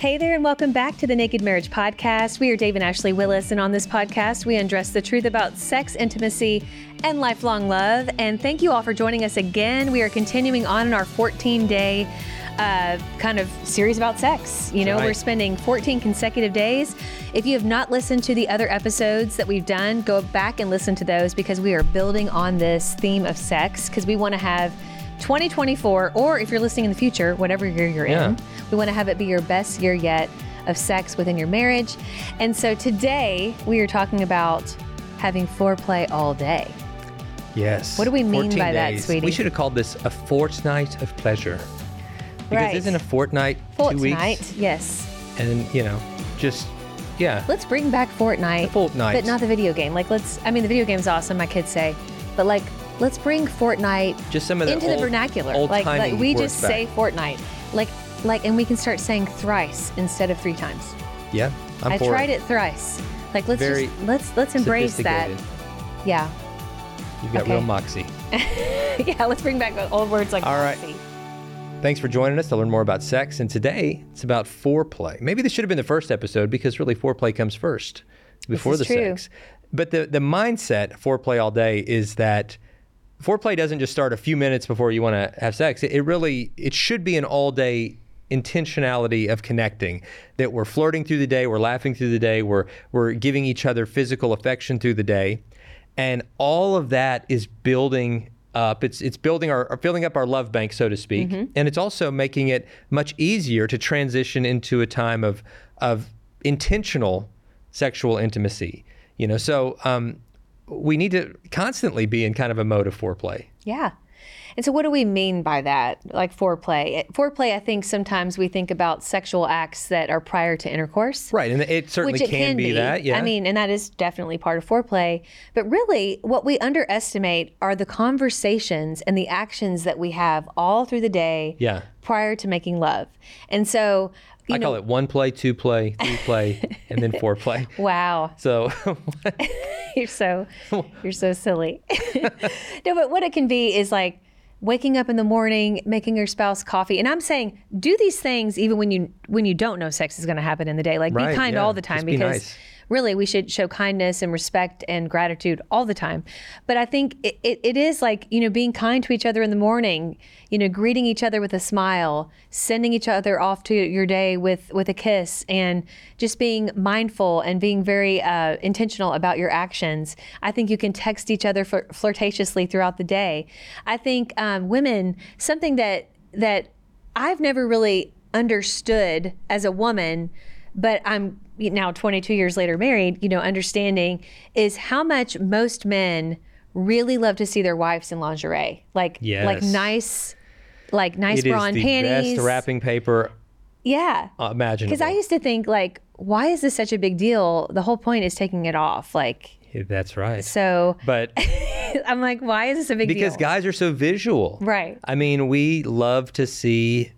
Hey there, and welcome back to the Naked Marriage Podcast. We are Dave and Ashley Willis, and on this podcast, we undress the truth about sex, intimacy, and lifelong love. And thank you all for joining us again. We are continuing on in our 14 day uh, kind of series about sex. You know, right. we're spending 14 consecutive days. If you have not listened to the other episodes that we've done, go back and listen to those because we are building on this theme of sex because we want to have 2024, or if you're listening in the future, whatever year you're Yeah. in, we want to have it be your best year yet of sex within your marriage. And so today we are talking about having foreplay all day. Yes. What do we mean 14 by that, sweetie? We should have called this a fortnight of pleasure. Because Right. isn't a fortnight two Fortnite, weeks? yes. And, you know, just, yeah. Let's bring back fortnight. The fortnight. But not the video game. Like, let's, I mean, the video game's awesome, my kids say. But, like, let's bring fortnight Just some of into the old- vernacular. old like, like we just back. say fortnight. Like, like, and we can start saying thrice instead of three times. Yeah. I'm I tried it thrice. Like, let's Very just let's let's embrace that. Yeah, You've got Okay. real moxie. yeah. Let's bring back old words like All right. moxie. Thanks for joining us to learn more about sex. And today it's about foreplay. Maybe this should have been the first episode because really foreplay comes first before the true. sex. But the, the mindset foreplay all day is that foreplay doesn't just start a few minutes before you want to have sex. It, it really, it should be an all day intentionality of connecting that we're flirting through the day, we're laughing through the day, we're, we're giving each other physical affection through the day. And all of that is building up. It's it's building our, filling up our love bank, so to speak, and it's also making it much easier to transition into a time of of intentional sexual intimacy. You know, so um, we need to constantly be in kind of a mode of foreplay. Yeah. And so, what do we mean by that? Like foreplay. Foreplay, I think sometimes we think about sexual acts that are prior to intercourse. Right, and it certainly it can, be, that. Yeah, I mean, and that is definitely part of foreplay. But really, what we underestimate are the conversations and the actions that we have all through the day Yeah. prior to making love. And so, you I know, call it one play, two play, three play, and then foreplay. wow, So you're so you're so silly. no, but what it can be is like waking up in the morning, making your spouse coffee. And I'm saying do these things even when you when you don't know sex is going to happen in the day. Like Right, be kind yeah. all the time Just be because nice. Really we should show kindness and respect and gratitude all the time. But I think it, it, it is like, you know, being kind to each other in the morning, you know, greeting each other with a smile, sending each other off to your day with with a kiss and just being mindful and being very uh, intentional about your actions. I think you can text each other flir- flirtatiously throughout the day. I think um, women something that that I've never really understood as a woman, but I'm now 22 years later married, you know, understanding is how much most men really love to see their wives in lingerie. Like like nice like nice it bra and the panties. best wrapping paper yeah. Imagine. Because I used to think like, why is this such a big deal? The whole point is taking it off. Like, That's right. so But I'm like, why is this a big because deal? Because guys are so visual. Right. I mean, we love to see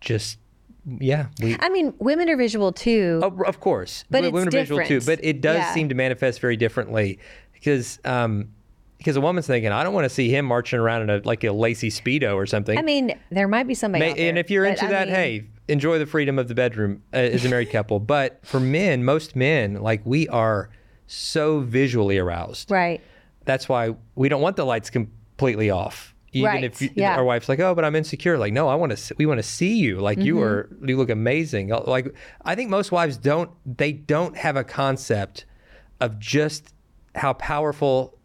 just yeah, we I mean, women are visual too. of, of course. But w- women are visual too, but it does Yeah. seem to manifest very differently because um because a woman's thinking, I don't want to see him marching around in a like a lacy speedo or something. I mean, there might be somebody. May- out there, and if you're into I that, mean, hey, enjoy the freedom of the bedroom uh, as a married couple. But for men, most men, like we are so visually aroused. right? That's why we don't want the lights completely off. Even Right, if you, yeah. our wife's like, "Oh, but I'm insecure," like, no, I want to. We want to see you. Like you Mm-hmm. are. You look amazing. Uh, Like I think most wives don't. They don't have a concept of just how powerful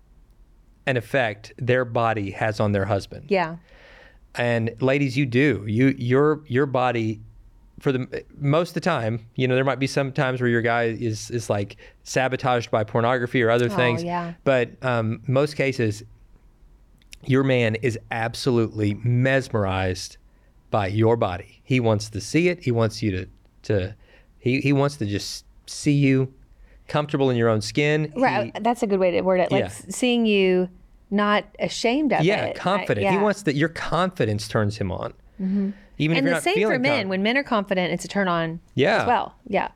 an effect their body has on their husband. Yeah. And ladies, you do. You your your body for the most of the time, you know, there might be some times where your guy is is like sabotaged by pornography or other things. yeah. But um, most cases, your man is absolutely mesmerized by your body. He wants to see it. He wants you to to he he wants to just see you comfortable in your own skin. Right. He- uh, That's a good way to word it. Like Yeah. seeing you not ashamed of yeah, it. I- confident. He wants that your confidence turns him on. Mm-hmm. Even if And you're the not same for men. confident. When men are confident, it's a turn on Yeah. as well. Yeah.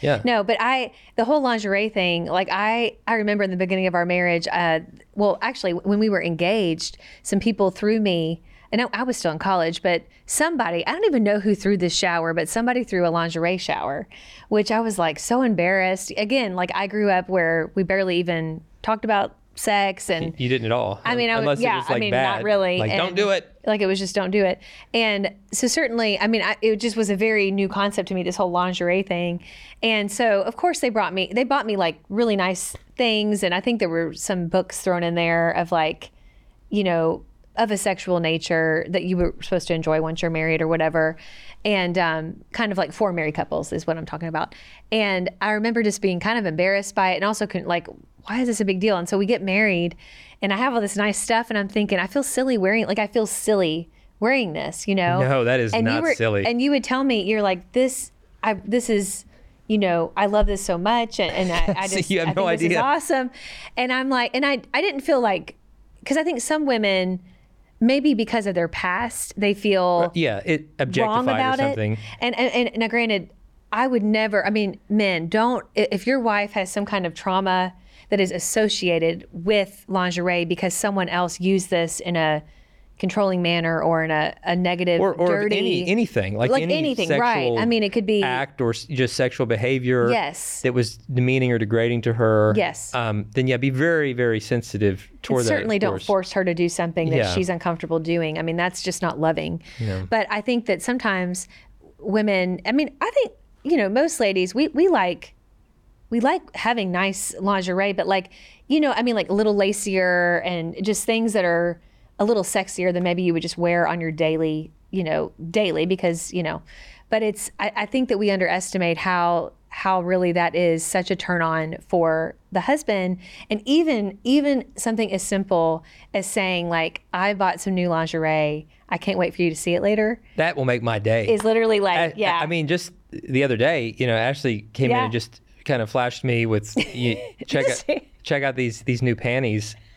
Yeah. No, but I the whole lingerie thing, like I I remember in the beginning of our marriage, uh well actually when we were engaged, some people threw me and I, I was still in college, but somebody, I don't even know who threw this shower, but somebody threw a lingerie shower, which I was like so embarrassed. Again, like I grew up where we barely even talked about sex and You didn't at all. I mean, I unless was, yeah, it was like I mean, bad. not really. Like, don't do it. Like it was just don't do it. And so certainly, I mean, I, it just was a very new concept to me, this whole lingerie thing. And so, of course, they brought me, they bought me like really nice things. And I think there were some books thrown in there of like, you know, of a sexual nature that you were supposed to enjoy once you're married or whatever. And um, kind of like for married couples is what I'm talking about. And I remember just being kind of embarrassed by it and also couldn't like, why is this a big deal? And so we get married and I have all this nice stuff and I'm thinking, I feel silly wearing like I feel silly wearing this, you know? No, that is and you not were, silly. And you would tell me, you're like, this, I, this is, you know, I love this so much. And, and I, I just, you have I no think this is idea. awesome. And I'm like, and I, I didn't feel like, because I think some women, maybe because of their past, they feel uh, Yeah, it wrong objectified or about something. it. And, and and now, granted, I would never. I mean, men, don't. If your wife has some kind of trauma that is associated with lingerie because someone else used this in a controlling manner or in a, a negative, Or, or dirty, any anything like, like any anything, right? I mean, it could be act or just sexual behavior Yes. that was demeaning or degrading to her. Yes. Um, then yeah, be very very sensitive toward that. certainly don't course. force her to do something that Yeah. she's uncomfortable doing. I mean, that's just not loving. But I think that sometimes women, I mean, I think, you know, most ladies, we, we like, we like having nice lingerie, but like, you know, I mean, like a little lacier and just things that are a little sexier than maybe you would just wear on your daily, you know, daily because, you know, but it's, I, I think that we underestimate how, how really that is such a turn on for the husband. And even, even something as simple as saying like, I bought some new lingerie. I can't wait for you to see it later That will make my day. is literally like, I, yeah. I mean, just the other day, you know, Ashley came in and just kind of flashed me with you, check out check out these these new panties,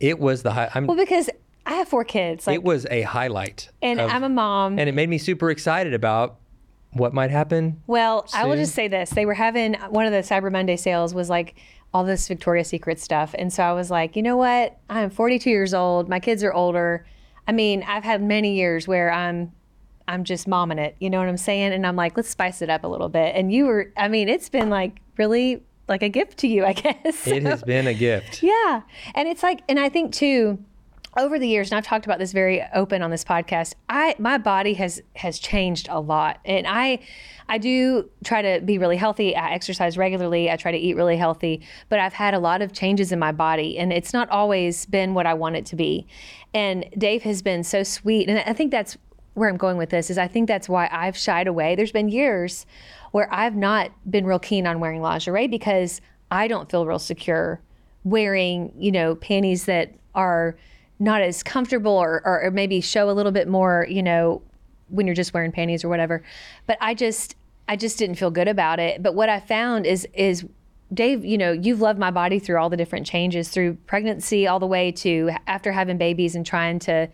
It was the high. I'm, well, because I have four kids, like, it was a highlight, and of- I'm a mom. and it made me super excited about what might happen. Well, I will just say this: they were having one of the Cyber Monday sales was like all this Victoria's Secret stuff, and so I was like, you know what? I'm 42 years old. My kids are older. I mean, I've had many years where I'm I'm just momming it. You know what I'm saying? And I'm like, let's spice it up a little bit. And you were, I mean, it's been like really like a gift to you, I guess. It has been a gift. Yeah. And it's like, and I think too, over the years, and I've talked about this very open on this podcast, I my body has has changed a lot. And I I do try to be really healthy. I exercise regularly. I try to eat really healthy, but I've had a lot of changes in my body and it's not always been what I want it to be. And Dave has been so sweet. And I think that's where I'm going with this is I think that's why I've shied away. There's been years where I've not been real keen on wearing lingerie because I don't feel real secure wearing, you know, panties that are not as comfortable or, or, maybe show a little bit more, you know, when you're just wearing panties or whatever. But I just I just didn't feel good about it. But what I found is is Dave, you know, you've loved my body through all the different changes through pregnancy all the way to after having babies and trying to,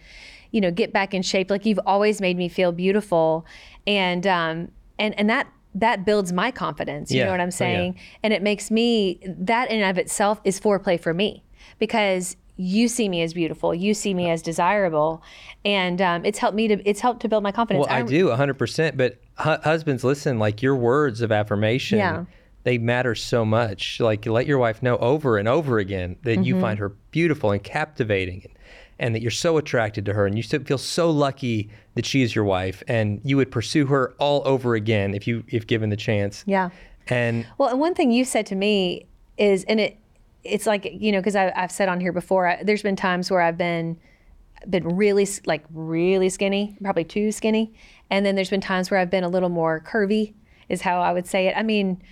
you know, get back in shape. Like you've always made me feel beautiful. And um and and that that builds my confidence. You Yeah. know what I'm Oh, yeah. saying? And it makes me that in and of itself is foreplay for me because you see me as beautiful, you see me as desirable, and um, it's helped me to it's helped to build my confidence. Well, I I'm- do 100%. But hu- husbands, listen, like your words of affirmation, Yeah. they matter so much. Like let your wife know over and over again that Mm-hmm. you find her beautiful and captivating and, that you're so attracted to her and you feel so lucky that she is your wife and you would pursue her all over again if you if given the chance. Yeah. And Well, and one thing you said to me is, and it, it's like you know, because I've said on here before, I, there's been times where I've been, been really like really skinny, probably too skinny, and then there's been times where I've been a little more curvy, is how I would say it. I mean,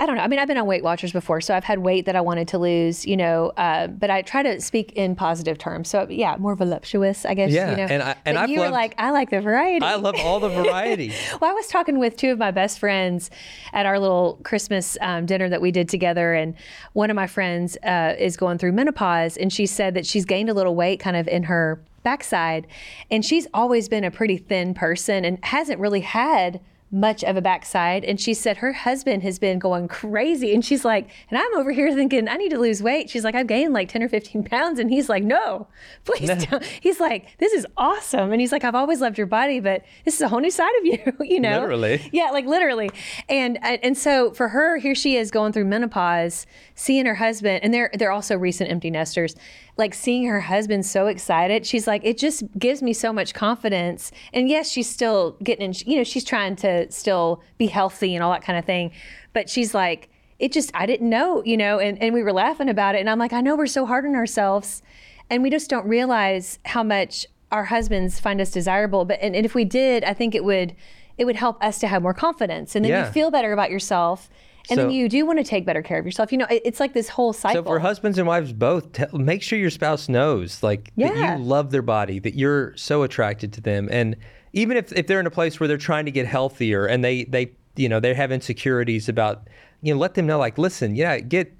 I don't know. I mean, I've been on Weight Watchers before, so I've had weight that I wanted to lose, you know. Uh, but I try to speak in positive terms. So yeah, more voluptuous, I guess. Yeah, you know. and I- and you were like, I like the variety. I love all the variety. Well, I was talking with two of my best friends at our little Christmas um, dinner that we did together, and one of my friends uh, is going through menopause, and she said that she's gained a little weight kind of in her backside, and she's always been a pretty thin person and hasn't really had much of a backside. And she said her husband has been going crazy. And she's like and i'm over here thinking i need to lose weight. She's like i've gained like 10 or 15 pounds. And he's like no please don't. He's like this is awesome. And he's like i've always loved your body but this is a whole new side of you you know? Literally. yeah like literally. And and so for her here she is going through menopause seeing her husband and they're they're also recent empty nesters like seeing her husband so excited she's like it just gives me so much confidence. And yes she's still getting in you know she's trying to still be healthy and all that kind of thing. But she's like it just i didn't know you know and, and we were laughing about it and i'm like i know we're so hard on ourselves and we just don't realize how much our husbands find us desirable. But and, and if we did i think it would it would help us to have more confidence and then Yeah. you feel better about yourself and then you do want to take better care of yourself you know it- it's like this whole cycle So for husbands and wives both, tell, make sure your spouse knows like Yeah. that you love their body, that you're so attracted to them, and even if, if they're in a place where they're trying to get healthier and they they you know they have insecurities about you know let them know like listen yeah get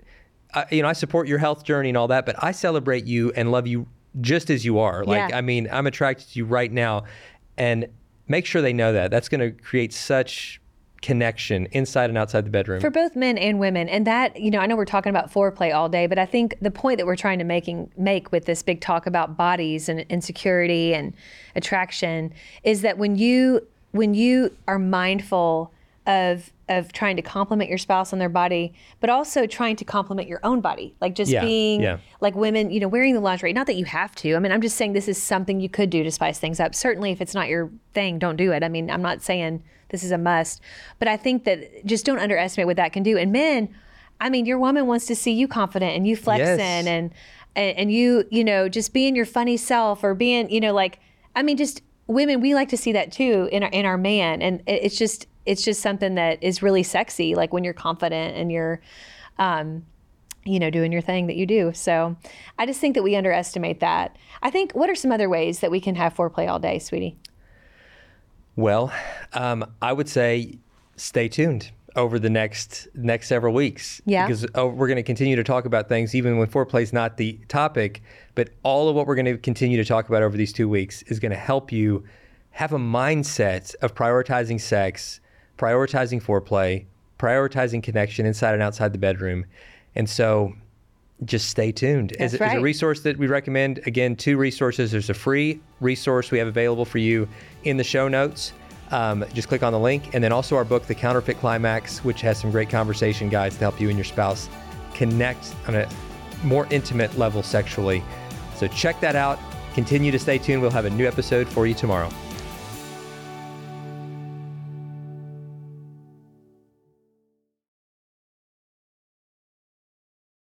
I you know I support your health journey and all that, but I celebrate you and love you just as you are. Like Yeah. I mean I'm attracted to you right now, and make sure they know that. That's going to create such connection inside and outside the bedroom. for both men and women and that you know i know we're talking about foreplay all day but i think the point that we're trying to making make with this big talk about bodies and insecurity and attraction is that when you when you are mindful of of trying to compliment your spouse on their body but also trying to compliment your own body like just Yeah, being yeah. like women, you know, wearing the lingerie. Not that you have to. I mean, I'm just saying this is something you could do to spice things up. Certainly, if it's not your thing, don't do it. I mean, I'm not saying this is a must, but I think that just don't underestimate what that can do. And men, I mean, your woman wants to see you confident and you flexing Yes. and, and and you, you know, just being your funny self or being, you know, like I mean, just women, we like to see that too in our in our man, and it's just it's just something that is really sexy, like when you're confident and you're. Um, you know, doing your thing that you do. So I just think that we underestimate that. I think, what are some other ways that we can have foreplay all day, sweetie? Well, um, I would say stay tuned over the next next several weeks. Yeah. Because oh, we're going to continue to talk about things even when foreplay is not the topic. But all of what we're going to continue to talk about over these two weeks is going to help you have a mindset of prioritizing sex, prioritizing foreplay, prioritizing connection inside and outside the bedroom. And so just stay tuned. As, That's as a resource that we recommend, again, two resources. There's a free resource we have available for you in the show notes. Um, just click on the link. And then also our book, The Counterfeit Climax, which has some great conversation guides to help you and your spouse connect on a more intimate level sexually. So check that out. Continue to stay tuned. We'll have a new episode for you tomorrow.